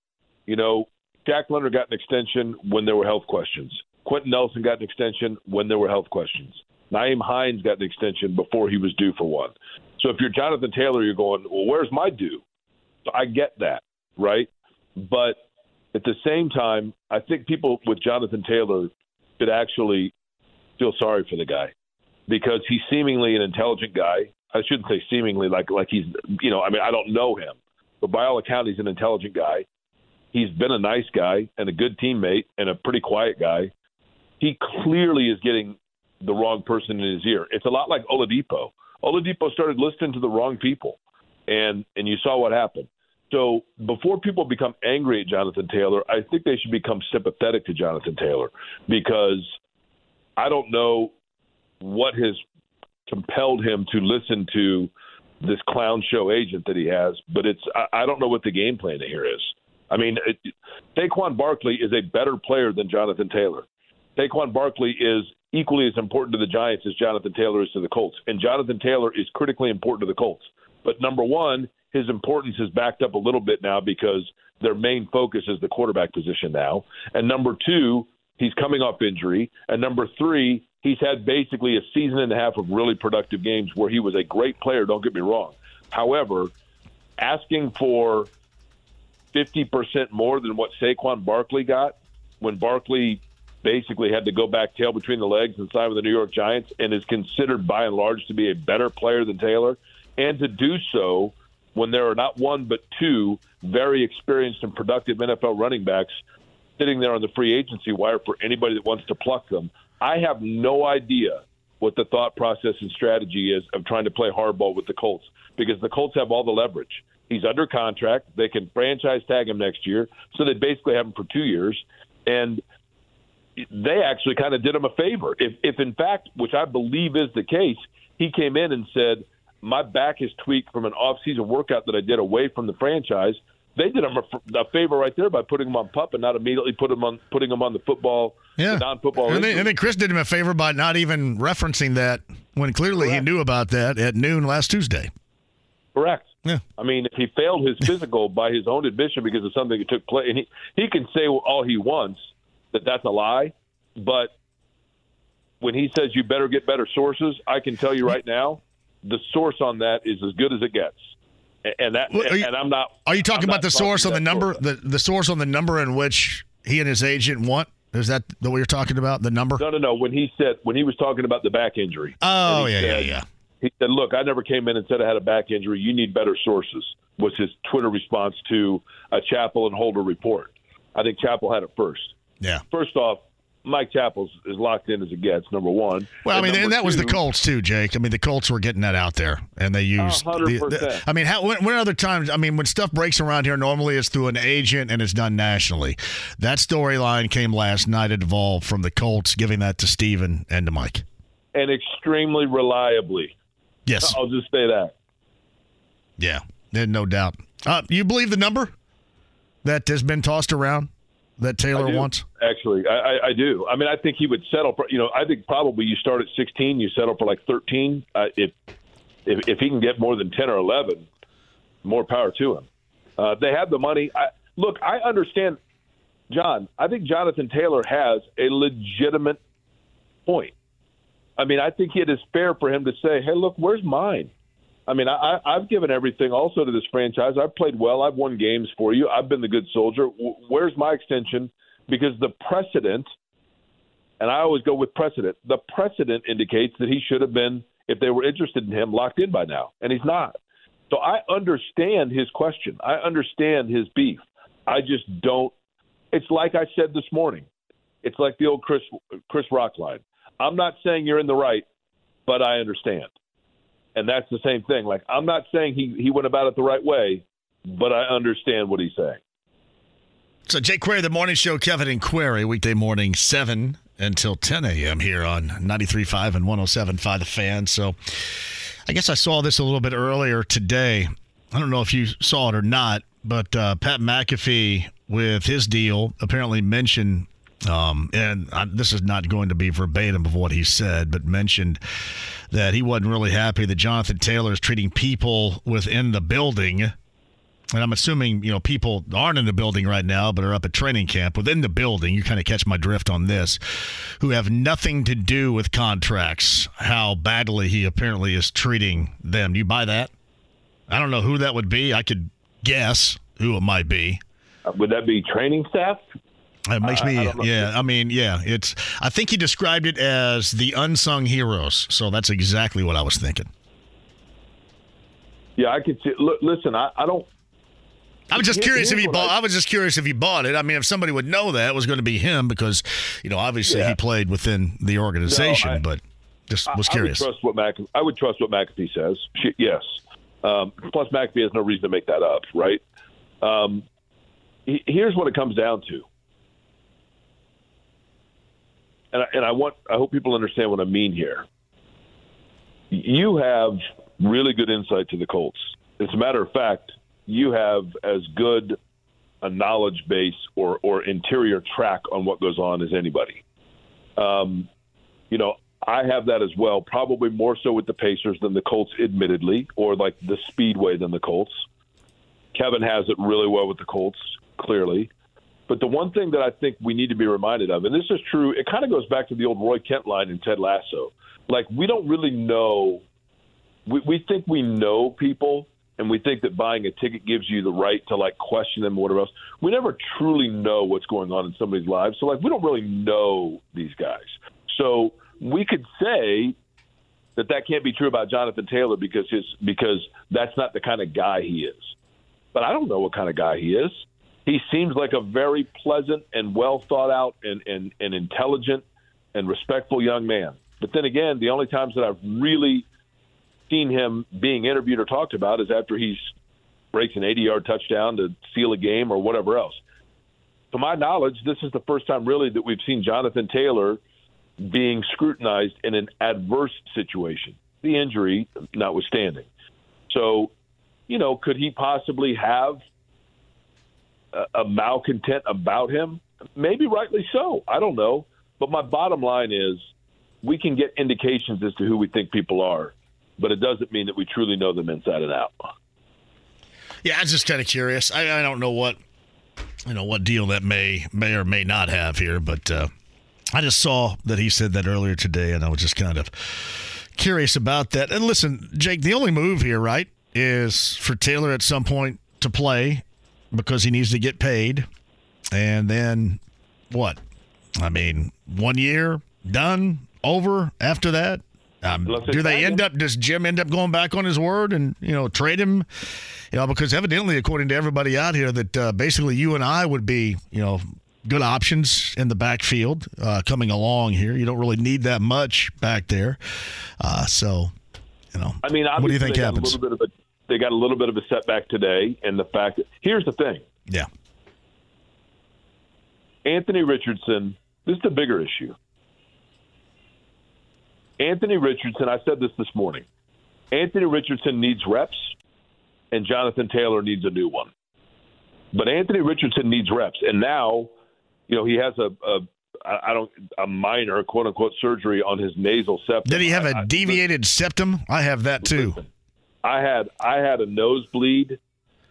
You know, Shaq Leonard got an extension when there were health questions. Quenton Nelson got an extension when there were health questions. Nyheim Hines got an extension before he was due for one. So if you're Jonathan Taylor, you're going, well, where's my due? So I get that, right? But at the same time, I think people with Jonathan Taylor should actually feel sorry for the guy because he's seemingly an intelligent guy. I shouldn't say seemingly like like he's you know I mean I don't know him, but by all accounts he's an intelligent guy. He's been a nice guy and a good teammate and a pretty quiet guy. He clearly is getting the wrong person in his ear. It's a lot like Oladipo. Oladipo started listening to the wrong people, and and you saw what happened. So before people become angry at Jonathan Taylor, I think they should become sympathetic to Jonathan Taylor because I don't know what has compelled him to listen to this clown show agent that he has, but it's I, I don't know what the game plan here is. I mean, it, Saquon Barkley is a better player than Jonathan Taylor. Saquon Barkley is equally as important to the Giants as Jonathan Taylor is to the Colts, and Jonathan Taylor is critically important to the Colts. But number one, his importance is backed up a little bit now because their main focus is the quarterback position now. And number two, he's coming off injury. And number three, he's had basically a season and a half of really productive games where he was a great player, don't get me wrong. However, asking for 50% more than what Saquon Barkley got when Barkley basically had to go back tail between the legs and sign with the New York Giants and is considered by and large to be a better player than Taylor, and to do so when there are not one but two very experienced and productive NFL running backs sitting there on the free agency wire for anybody that wants to pluck them. I have no idea what the thought process and strategy is of trying to play hardball with the Colts because the Colts have all the leverage. He's under contract. They can franchise tag him next year, so they basically have him for two years. And they actually kind of did him a favor. If, if in fact, which I believe is the case, he came in and said, "My back is tweaked from an off-season workout that I did away from the franchise they did him a, a, favor right there by putting him on pup and not immediately put him on putting him on the football, yeah. the non-football. And, and then Chris did him a favor by not even referencing that when clearly Correct. he knew about that at noon last Tuesday. Correct. Yeah. I mean, if he failed his physical by his own admission because of something that took place, and he he can say all he wants that that's a lie, but when he says you better get better sources, I can tell you right now, the source on that is as good as it gets and that well, you, and I'm not. Are you talking I'm about the source on the number, the the source on the number in which he and his agent want? Is that the what you're talking about? The number? No, no, no. When he said when he was talking about the back injury. Oh yeah, said, yeah, yeah. He said, "Look, I never came in and said I had a back injury. You need better sources." Was his Twitter response to a Chappell and Holder report? I think Chappell had it first. Yeah. First off, Mike Chappell's as locked in as it gets. Number one. Well, I mean, and that two, was the Colts too, Jake. I mean, the Colts were getting that out there, and they used. The, the, I mean, how, when, when, other times? I mean, when stuff breaks around here, normally it's through an agent and it's done nationally. That storyline came last night. It evolved from the Colts giving that to Steven and to Mike, and extremely reliably. Yes, I'll just say that. Yeah, no doubt. Uh, you believe the number that has been tossed around? That Taylor wants? Actually, I, I, do. I mean, I think he would settle for. You know, I think probably you start at 16, you settle for like 13. Uh, if, if if he can get more than 10 or 11, more power to him. Uh, they have the money. I, look, I understand, John. I think Jonathan Taylor has a legitimate point. I mean, I think it is fair for him to say, "Hey, look, where's mine?" I mean, I, I've given everything also to this franchise. I've played well. I've won games for you. I've been the good soldier. Where's my extension? Because the precedent, and I always go with precedent, the precedent indicates that he should have been, if they were interested in him, locked in by now. And he's not. So I understand his question. I understand his beef. I just don't. It's like I said this morning. It's like the old Chris Chris Rock line. I'm not saying you're in the right, but I understand. And that's the same thing. Like I'm not saying he he went about it the right way, but I understand what he's saying. So Jake Query, the morning show, Kevin and Query, weekday morning, 7 until 10 a.m. here on 93.5 and 107.5 The Fan. So I guess I saw this a little bit earlier today. I don't know if you saw it or not, but uh, Pat McAfee with his deal apparently mentioned um, and I, this is not going to be verbatim of what he said, but mentioned that he wasn't really happy that Jonathan Taylor is treating people within the building and I'm assuming you know people aren't in the building right now, but are up at training camp within the building. You kind of catch my drift on this, who have nothing to do with contracts. How badly he apparently is treating them. Do you buy that? I don't know who that would be. I could guess who it might be. Uh, would that be training staff? It makes me, I yeah. I mean, yeah. It's. I think he described it as the unsung heroes. So that's exactly what I was thinking. Yeah, I could see. Look, listen, I, I don't. I was just curious if he bought. I, I, was just curious if he bought it. I mean, if somebody would know that, it was going to be him because, you know, obviously yeah. he played within the organization. No, I, but just was curious. I would trust what Mac. I would trust what McAfee says. She, yes. Um, plus, McAfee has no reason to make that up, right? Um, he, here's what it comes down to, and I, and I want. I hope people understand what I mean here. You have really good insight to the Colts. As a matter of fact, you have as good a knowledge base or, or interior track on what goes on as anybody. Um, you know, I have that as well, probably more so with the Pacers than the Colts, admittedly, or like the Speedway than the Colts. Kevin has it really well with the Colts, clearly. But the one thing that I think we need to be reminded of, and this is true, it kind of goes back to the old Roy Kent line in Ted Lasso. Like, we don't really know, we, we think we know people, and we think that buying a ticket gives you the right to like question them or whatever else. We never truly know what's going on in somebody's lives. So like we don't really know these guys. So we could say that that can't be true about Jonathan Taylor because his because that's not the kind of guy he is. But I don't know what kind of guy he is. He seems like a very pleasant and well thought out and, and, and intelligent and respectful young man. But then again, the only times that I've really seen him being interviewed or talked about is after he breaks an 80 yard touchdown to seal a game or whatever else. To my knowledge, this is the first time really that we've seen Jonathan Taylor being scrutinized in an adverse situation, the injury notwithstanding. So, you know, could he possibly have a, malcontent about him? Maybe rightly so. I don't know. But my bottom line is we can get indications as to who we think people are but it doesn't mean that we truly know them inside and out. Yeah, I'm just kind of curious. I, I don't know what you know what deal that may may or may not have here, but uh, I just saw that he said that earlier today, and I was just kind of curious about that. And listen, Jake, the only move here, right, is for Taylor at some point to play because he needs to get paid, and then what? I mean, one year done over after that. Um, do they end up? Does Jim end up going back on his word and you know trade him? You know, because evidently, according to everybody out here, that uh, basically you and I would be you know good options in the backfield uh, coming along here. You don't really need that much back there, uh, so you know. I mean, what do you think happens? A little bit of a, they got a little bit of a setback today, and the fact that here's the thing. Yeah. Anthony Richardson. This is the bigger issue. Anthony Richardson, I said this this morning. Anthony Richardson needs reps, and Jonathan Taylor needs a new one. But Anthony Richardson needs reps, and now, you know, he has a, a I don't a minor quote unquote surgery on his nasal septum. Did he have a deviated septum? I have that too. I had I had a nosebleed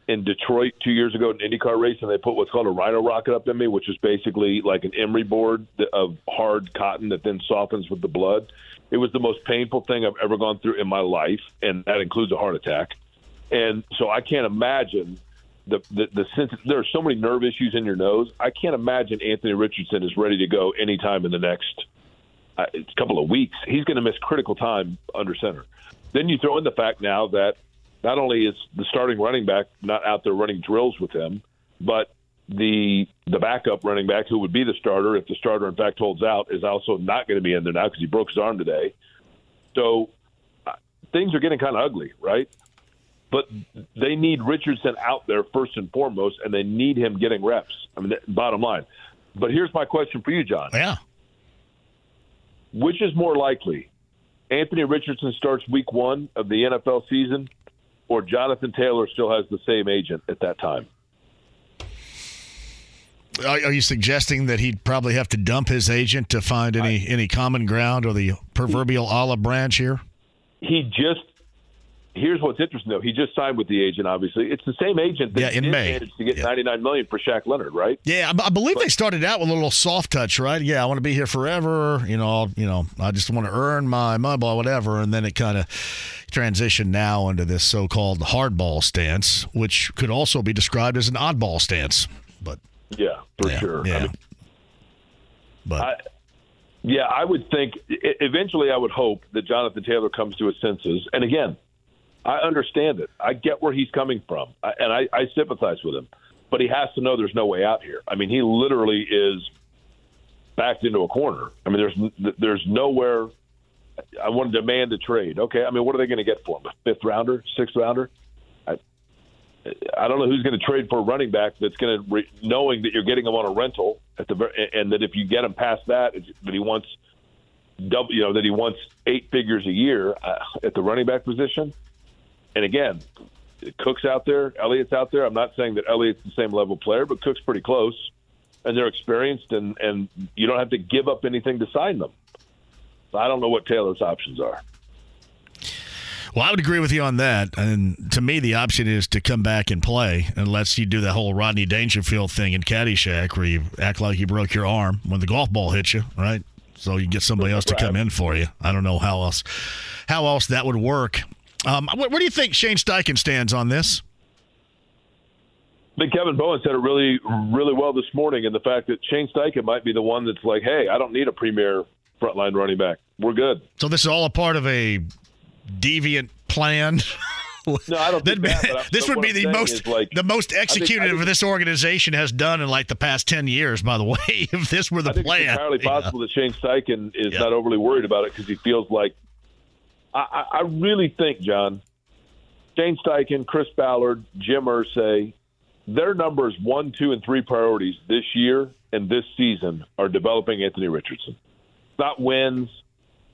in Detroit two years ago in an IndyCar race, and they put what's called a rhino rocket up in me, which is basically like an emery board of hard cotton that then softens with the blood. It was the most painful thing I've ever gone through in my life, and that includes a heart attack. And so I can't imagine the the, the sense. There are so many nerve issues in your nose. I can't imagine Anthony Richardson is ready to go anytime in the next uh, couple of weeks. He's going to miss critical time under center. Then you throw in the fact now that not only is the starting running back not out there running drills with him, but the the backup running back, who would be the starter if the starter in fact holds out, is also not going to be in there now because he broke his arm today. So uh, things are getting kind of ugly, right? But they need Richardson out there first and foremost, and they need him getting reps. I mean, bottom line. But here's my question for you, John. Yeah. Which is more likely? Anthony Richardson starts week one of the NFL season, or Jonathan Taylor still has the same agent at that time? Are, you suggesting that he'd probably have to dump his agent to find any, I, any common ground or the proverbial olive branch here? He just here's what's interesting though. He just signed with the agent. Obviously, it's the same agent that yeah, in May. managed to get yeah. 99 million for Shaq Leonard, right? Yeah, I, I believe but, they started out with a little soft touch, right? Yeah, I want to be here forever. You know, you know, I just want to earn my money, whatever, and then it kind of transitioned now into this so-called hardball stance, which could also be described as an oddball stance. But yeah, for yeah, sure. Yeah. I mean, but. I, yeah, I would think eventually I would hope that Jonathan Taylor comes to his senses. And again, I understand it. I get where he's coming from, and I, I sympathize with him. But he has to know there's no way out here. I mean, he literally is backed into a corner. I mean, there's there's nowhere. I want to demand a trade. Okay, I mean, what are they going to get for him? A fifth rounder, sixth rounder? I, I don't know who's going to trade for a running back that's going to, re, knowing that you're getting him on a rental at the and that if you get him past that, that he wants double, you know, that he wants eight figures a year uh, at the running back position. And again, Cook's out there, Elliott's out there. I'm not saying that Elliott's the same level player, but Cook's pretty close, and they're experienced, and and you don't have to give up anything to sign them. So I don't know what Taylor's options are. Well, I would agree with you on that. And to me, the option is to come back and play unless you do that whole Rodney Dangerfield thing in Caddyshack where you act like you broke your arm when the golf ball hits you, right? So you get somebody else to come in for you. I don't know how else how else that would work. Um, where, do you think Shane Steichen stands on this? I think Kevin Bowen said it really, really well this morning, in the fact that Shane Steichen might be the one that's like, "Hey, I don't need a premier frontline running back. We're good." So this is all a part of a deviant plan. <laughs> No, I don't think that, <laughs> this would be the most like, the most executed I think, I think, this organization has done in like the past ten years. By the <laughs> way, if this were the plan, it's entirely possible yeah. that Shane Steichen is yeah. not overly worried about it because he feels like I, I really think, John, Shane Steichen, Chris Ballard, Jim Irsay, their numbers one, two, and three priorities this year and this season are developing Anthony Richardson. Not wins,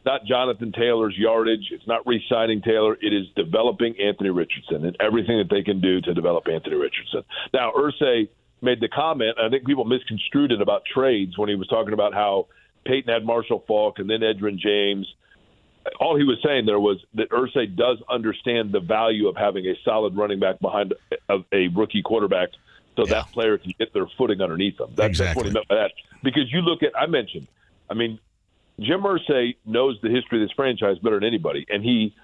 not Jonathan Taylor's yardage. It's not re-signing Taylor. It is developing Anthony Richardson and everything that they can do to develop Anthony Richardson. Now, Irsay made the comment. I think people misconstrued it about trades when he was talking about how Peyton had Marshall Faulk and then Edgerrin James – all he was saying there was that Irsay does understand the value of having a solid running back behind a, a rookie quarterback, so yeah. that player can get their footing underneath them. That's, exactly. that's what he meant by that. Because you look at, I mentioned, I mean, Jim Irsay knows the history of this franchise better than anybody, and he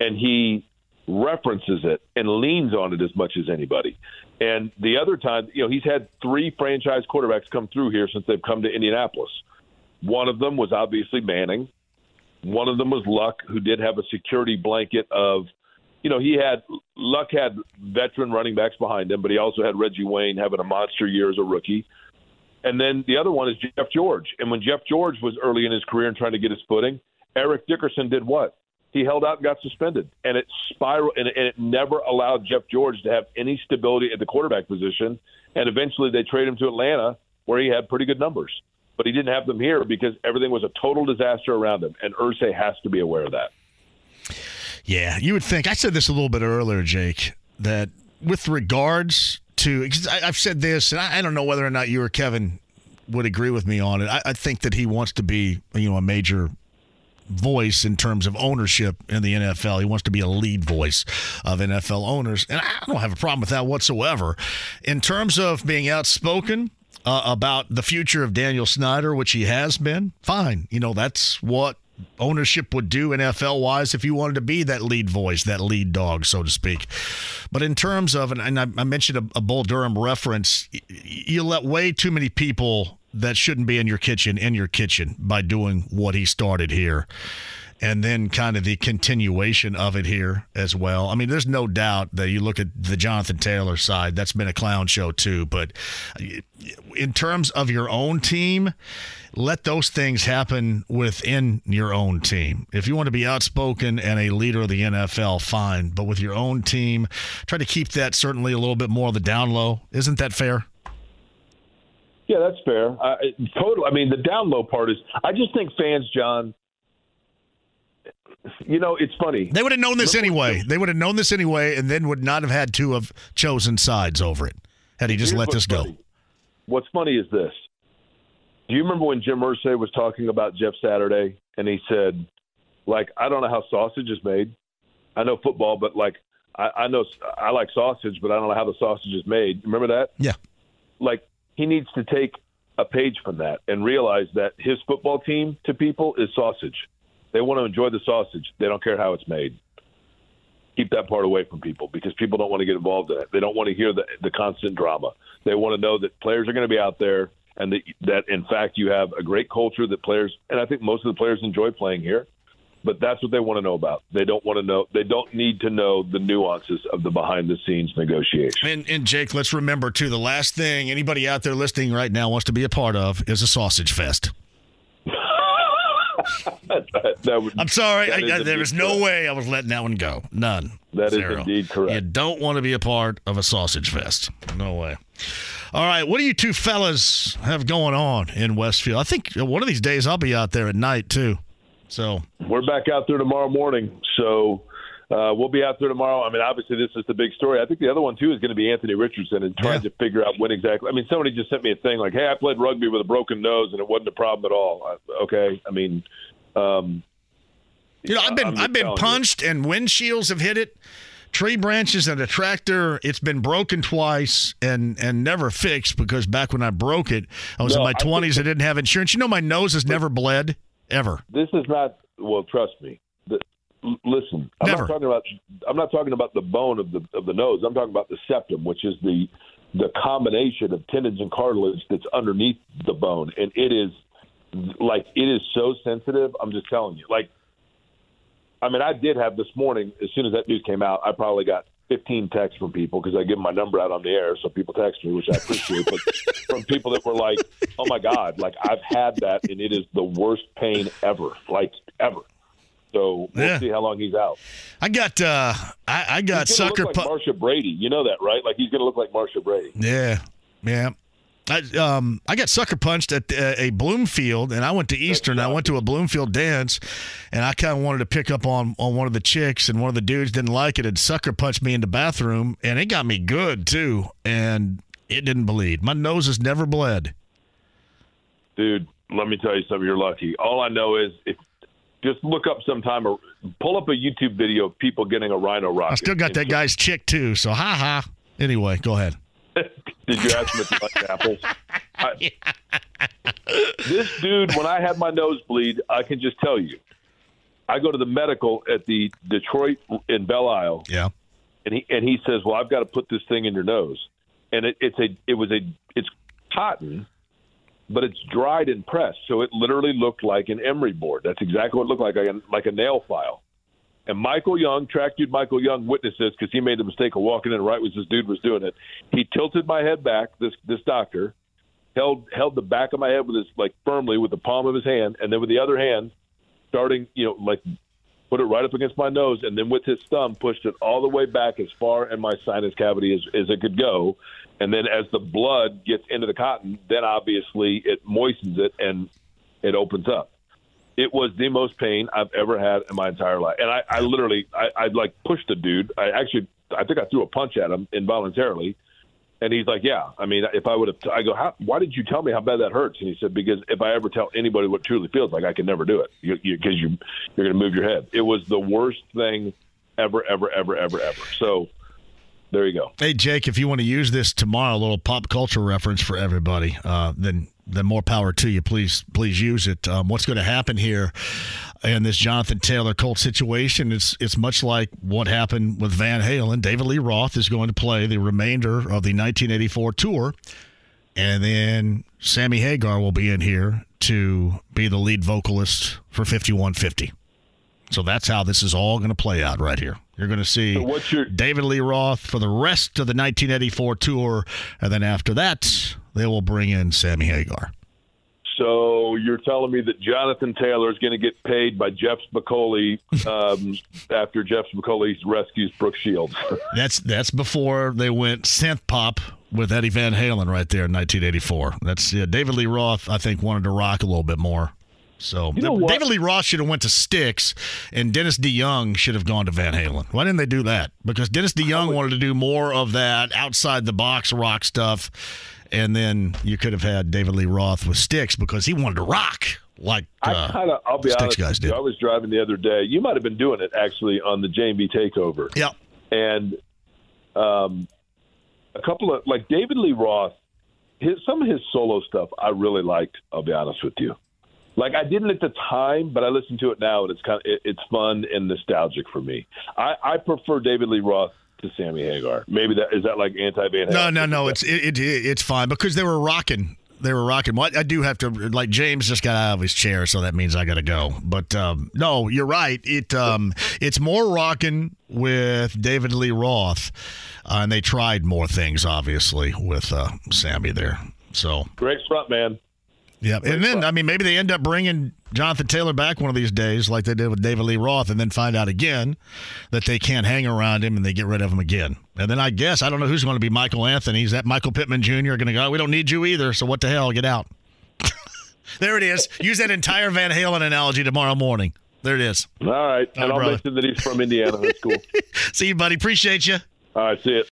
and he references it and leans on it as much as anybody. And the other time, you know, he's had three franchise quarterbacks come through here since they've come to Indianapolis. One of them was obviously Manning. One of them was Luck, who did have a security blanket of, you know, he had Luck had veteran running backs behind him, but he also had Reggie Wayne having a monster year as a rookie. And then the other one is Jeff George. And when Jeff George was early in his career and trying to get his footing, Eric Dickerson did what? He held out and got suspended, and it spiraled, and, and it never allowed Jeff George to have any stability at the quarterback position. And eventually, they traded him to Atlanta, where he had pretty good numbers but he didn't have them here because everything was a total disaster around him, and Irsay has to be aware of that. Yeah, you would think. I said this a little bit earlier, Jake, that with regards to, I, have said this, and I, I, don't know whether or not you or Kevin would agree with me on it. I, I think that he wants to be, you know, a major voice in terms of ownership in the NFL. He wants to be a lead voice of NFL owners, and I don't have a problem with that whatsoever. In terms of being outspoken uh, about the future of Daniel Snyder, which he has been, fine. You know, that's what ownership would do NFL wise if you wanted to be that lead voice, that lead dog, so to speak. But in terms of, and, I, I mentioned a, a Bull Durham reference, you let way too many people that shouldn't be in your kitchen in your kitchen by doing what he started here. And then kind of the continuation of it here as well. I mean, there's no doubt that you look at the Jonathan Taylor side, that's been a clown show too. But in terms of your own team, let those things happen within your own team. If you want to be outspoken and a leader of the NFL, fine. But with your own team, try to keep that certainly a little bit more of the down low. Isn't that fair? Yeah, that's fair. Total. I mean, the down low part is. I just think fans, John, you know, it's funny. They would have known this anyway. They would have known this anyway, and then would not have had to have chosen sides over it had he just Here's let this go. funny. What's funny is this. Do you remember when Jim Irsay was talking about Jeff Saturday, and he said, "Like, I don't know how sausage is made. I know football, but like, I, I know I like sausage, but I don't know how the sausage is made." Remember that? Yeah. like he needs to take a page from that and realize that his football team to people is sausage. They want to enjoy the sausage. They don't care how it's made. Keep that part away from people because people don't want to get involved in it. They don't want to hear the the constant drama. They want to know that players are going to be out there and that that in fact you have a great culture that players and I think most of the players enjoy playing here. But that's what they want to know about. They don't want to know. They don't need to know the nuances of the behind the scenes negotiation. And, and Jake, let's remember too. The last thing anybody out there listening right now wants to be a part of is a sausage fest. <laughs> that, that would, I'm sorry, I, is I, there was no way I was letting that one go. None. That is Zero. indeed correct. You don't want to be a part of a sausage fest. No way. All right, what do you two fellas have going on in Westfield? I think uh, one of these days I'll be out there at night too. So We're back out there tomorrow morning, so uh, we'll be out there tomorrow. I mean, obviously, this is the big story. I think the other one too is going to be Anthony Richardson and trying Yeah. to figure out when exactly. I mean, somebody just sent me a thing like, "Hey, I played rugby with a broken nose, and it wasn't a problem at all." I, okay, I mean, um, You know, I've been I've been telling you. punched and windshields have hit it. Tree branches and a tractor. It's been broken twice and and never fixed because back when I broke it, I was No, in my twenties. I didn't have insurance. You know, my nose has never bled ever. this is not. Well, trust me. The, listen, I'm Never. not talking about. I'm not talking about the bone of the of the nose. I'm talking about the septum, which is the the combination of tendons and cartilage that's underneath the bone, and it is like it is so sensitive. I'm just telling you. Like, I mean, I did have this morning. As soon as that news came out, I probably got 15 texts from people because I give my number out on the air, so people text me, which I appreciate. but <laughs> from people that were like, "Oh my God, like I've had that, and it is the worst pain ever, like ever." So we'll Yeah. see how long he's out. I got uh I, I got sucker look like pu- Marcia Brady. You know that, right? Like he's going to look like Marcia Brady. Yeah, yeah. I um I got sucker punched at uh, a Bloomfield, and I went to Eastern. I went to a Bloomfield dance, and I kind of wanted to pick up on on one of the chicks, and one of the dudes didn't like it and sucker punched me in the bathroom, and it got me good too, and it didn't bleed. My nose has never bled. Dude, let me tell you something. You're lucky. All I know is if just look up sometime or pull up a YouTube video of people getting a rhino rocket. I still got that guy's chick too, so ha ha. Anyway, go ahead. <laughs> Did you ask him if he liked apples? <laughs> I, this dude, when I had my nosebleed, I can just tell you, I go to the medical at the Detroit in Belle Isle, Yeah. and he and he says, "Well, I've got to put this thing in your nose," and it, it's a it was a it's cotton, but it's dried and pressed, so it literally looked like an emery board. That's exactly what it looked like, like a, like a nail file. And Michael Young, track dude Michael Young, witnessed this because he made the mistake of walking in right as this dude was doing it. He tilted my head back. This this doctor held held the back of my head with his like firmly with the palm of his hand, and then with the other hand, starting you know like put it right up against my nose, and then with his thumb pushed it all the way back as far in my sinus cavity as, as it could go. And then as the blood gets into the cotton, then obviously it moistens it and it opens up. It was the most pain I've ever had in my entire life, and I, I literally, I, I like pushed the dude. I actually, I think I threw a punch at him involuntarily, and he's like, "Yeah, I mean, if I would have," I go, how, "Why did you tell me how bad that hurts?" And he said, "Because if I ever tell anybody what truly feels like, I can never do it because you, because you, you're going to move your head." It was the worst thing ever, ever, ever, ever, ever. So there you go. Hey Jake, if you want to use this tomorrow, a little pop culture reference for everybody, uh, then then more power to you. Please please use it. Um, what's going to happen here in this Jonathan Taylor Colt situation? It's it's much like what happened with Van Halen. David Lee Roth is going to play the remainder of the 1984 tour, and then Sammy Hagar will be in here to be the lead vocalist for 5150. So that's how this is all going to play out right here. You're going to see So what's your David Lee Roth for the rest of the 1984 tour, and then after that, they will bring in Sammy Hagar. So you're telling me that Jonathan Taylor is going to get paid by Jeff Spicoli um, <laughs> after Jeff Spicoli rescues Brooke Shields? <laughs> That's that's before they went synth pop with Eddie Van Halen right there in 1984. That's yeah, David Lee Roth. I think wanted to rock a little bit more. So You know? David Lee Roth should have went to Styx, and Dennis DeYoung should have gone to Van Halen. Why didn't they do that? Because Dennis DeYoung wanted to do more of that outside the box rock stuff, and then you could have had David Lee Roth with Styx because he wanted to rock like I uh, kind of, I'll be Styx honest. guys did. I was driving the other day. You might have been doing it actually on the JMV takeover. yeah. and um, a couple of like David Lee Roth, his some of his solo stuff I really liked. I'll be honest with you. Like I didn't at the time, but I listen to it now, and it's kind of it, it's fun and nostalgic for me. I, I prefer David Lee Roth to Sammy Hagar. Maybe that is that like anti Van No, no, no. It's it, it it's fine because they were rocking. They were rocking. What I do have to like James just got out of his chair, so that means I got to go. But um, no, you're right. It um, it's more rocking with David Lee Roth, uh, and they tried more things, obviously, with uh, Sammy there. So great front man. Yeah, and then I mean maybe they end up bringing Jonathan Taylor back one of these days, like they did with David Lee Roth, and then find out again that they can't hang around him and they get rid of him again. And then I guess I don't know who's going to be Michael Anthony. Is that Michael Pittman Jr. going to go? We don't need you either. So what the hell? Get out. <laughs> there it is. Use that entire Van Halen analogy tomorrow morning. There it is. All right, All right, and I'll brother. mention that he's from Indiana. That's cool. <laughs> See you, buddy. Appreciate you. All right, see it.